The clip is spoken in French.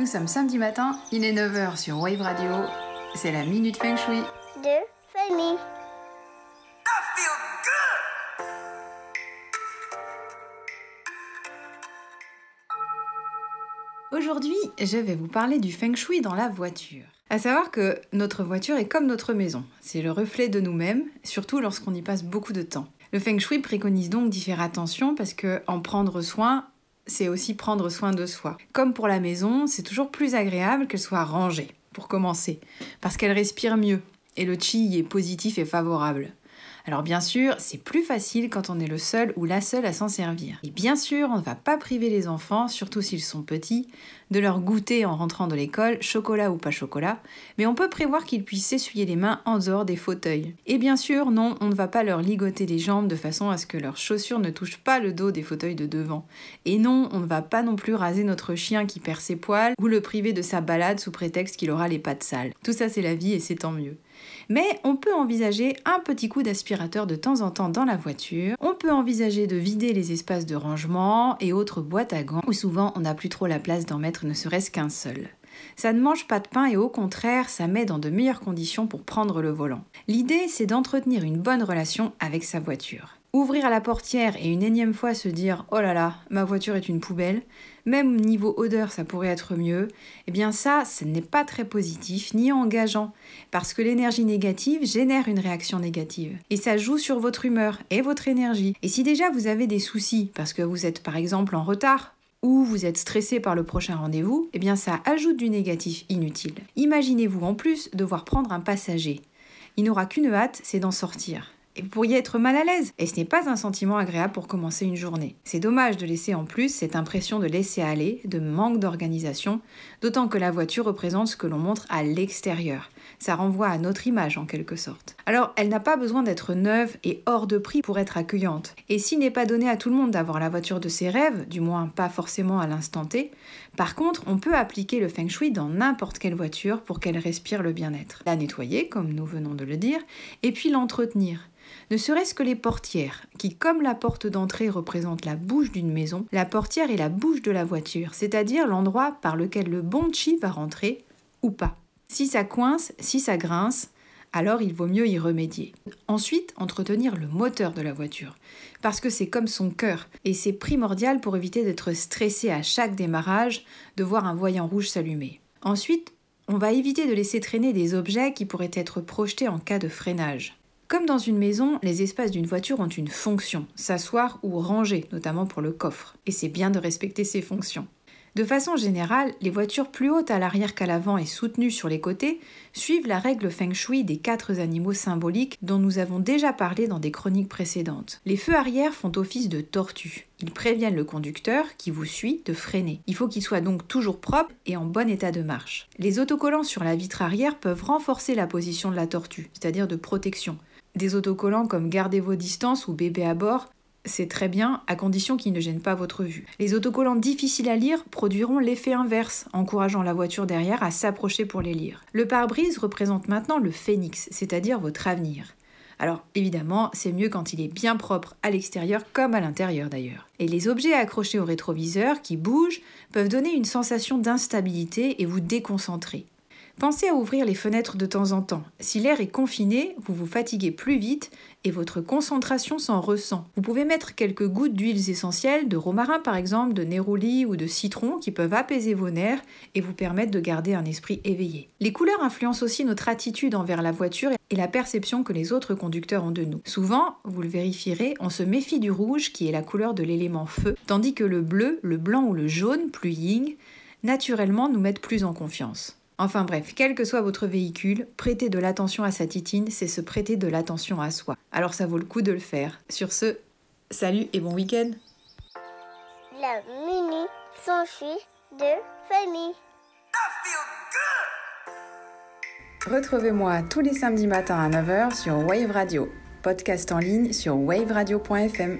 Nous sommes samedi matin, il est 9h sur Wave Radio. C'est la Minute Feng Shui. de famille. Aujourd'hui, je vais vous parler du Feng Shui dans la voiture. À savoir que notre voiture est comme notre maison. C'est le reflet de nous-mêmes, surtout lorsqu'on y passe beaucoup de temps. Le Feng Shui préconise donc d'y faire attention parce que en prendre soin, c'est aussi prendre soin de soi. Comme pour la maison, c'est toujours plus agréable qu'elle soit rangée, pour commencer, parce qu'elle respire mieux et le chi est positif et favorable. Alors bien sûr, c'est plus facile quand on est le seul ou la seule à s'en servir. Et bien sûr, on ne va pas priver les enfants, surtout s'ils sont petits, de leur goûter en rentrant de l'école, chocolat ou pas chocolat, mais on peut prévoir qu'ils puissent s'essuyer les mains en dehors des fauteuils. Et bien sûr, non, on ne va pas leur ligoter les jambes de façon à ce que leurs chaussures ne touchent pas le dos des fauteuils de devant. Et non, on ne va pas non plus raser notre chien qui perd ses poils ou le priver de sa balade sous prétexte qu'il aura les pattes sales. Tout ça c'est la vie et c'est tant mieux. Mais on peut envisager un petit coup d'aspirateur de temps en temps dans la voiture. On peut envisager de vider les espaces de rangement et autres boîtes à gants où souvent on n'a plus trop la place d'en mettre ne serait-ce qu'un seul. Ça ne mange pas de pain et au contraire, ça met dans de meilleures conditions pour prendre le volant. L'idée, c'est d'entretenir une bonne relation avec sa voiture. Ouvrir la portière et une énième fois se dire Oh là là, ma voiture est une poubelle, même niveau odeur ça pourrait être mieux, eh bien ça, ce n'est pas très positif ni engageant, parce que l'énergie négative génère une réaction négative. Et ça joue sur votre humeur et votre énergie. Et si déjà vous avez des soucis, parce que vous êtes par exemple en retard, ou vous êtes stressé par le prochain rendez-vous, eh bien ça ajoute du négatif inutile. Imaginez-vous en plus devoir prendre un passager. Il n'aura qu'une hâte, c'est d'en sortir et vous pourriez être mal à l'aise. Et ce n'est pas un sentiment agréable pour commencer une journée. C'est dommage de laisser en plus cette impression de laisser aller, de manque d'organisation, d'autant que la voiture représente ce que l'on montre à l'extérieur. Ça renvoie à notre image en quelque sorte. Alors, elle n'a pas besoin d'être neuve et hors de prix pour être accueillante. Et s'il n'est pas donné à tout le monde d'avoir la voiture de ses rêves, du moins pas forcément à l'instant T, par contre, on peut appliquer le feng shui dans n'importe quelle voiture pour qu'elle respire le bien-être. La nettoyer, comme nous venons de le dire, et puis l'entretenir ne serait-ce que les portières, qui comme la porte d'entrée représente la bouche d'une maison, la portière est la bouche de la voiture, c'est-à-dire l'endroit par lequel le bon chi va rentrer ou pas. Si ça coince, si ça grince, alors il vaut mieux y remédier. Ensuite, entretenir le moteur de la voiture, parce que c'est comme son cœur, et c'est primordial pour éviter d'être stressé à chaque démarrage, de voir un voyant rouge s'allumer. Ensuite, on va éviter de laisser traîner des objets qui pourraient être projetés en cas de freinage. Comme dans une maison, les espaces d'une voiture ont une fonction, s'asseoir ou ranger, notamment pour le coffre, et c'est bien de respecter ces fonctions. De façon générale, les voitures plus hautes à l'arrière qu'à l'avant et soutenues sur les côtés suivent la règle feng shui des quatre animaux symboliques dont nous avons déjà parlé dans des chroniques précédentes. Les feux arrière font office de tortue. Ils préviennent le conducteur qui vous suit de freiner. Il faut qu'il soit donc toujours propre et en bon état de marche. Les autocollants sur la vitre arrière peuvent renforcer la position de la tortue, c'est-à-dire de protection. Des autocollants comme Gardez vos distances ou Bébé à bord c'est très bien, à condition qu'ils ne gênent pas votre vue. Les autocollants difficiles à lire produiront l'effet inverse, encourageant la voiture derrière à s'approcher pour les lire. Le pare-brise représente maintenant le phénix, c'est-à-dire votre avenir. Alors évidemment, c'est mieux quand il est bien propre à l'extérieur comme à l'intérieur d'ailleurs. Et les objets accrochés au rétroviseur qui bougent peuvent donner une sensation d'instabilité et vous déconcentrer. Pensez à ouvrir les fenêtres de temps en temps. Si l'air est confiné, vous vous fatiguez plus vite et votre concentration s'en ressent. Vous pouvez mettre quelques gouttes d'huiles essentielles, de romarin par exemple, de néroli ou de citron qui peuvent apaiser vos nerfs et vous permettre de garder un esprit éveillé. Les couleurs influencent aussi notre attitude envers la voiture et la perception que les autres conducteurs ont de nous. Souvent, vous le vérifierez, on se méfie du rouge qui est la couleur de l'élément feu, tandis que le bleu, le blanc ou le jaune, plus ying, naturellement nous mettent plus en confiance. Enfin bref, quel que soit votre véhicule, prêter de l'attention à sa titine, c'est se prêter de l'attention à soi. Alors ça vaut le coup de le faire. Sur ce, salut et bon week-end La mini s'enfuit de famille. Retrouvez-moi tous les samedis matins à 9h sur Wave Radio, podcast en ligne sur waveradio.fm.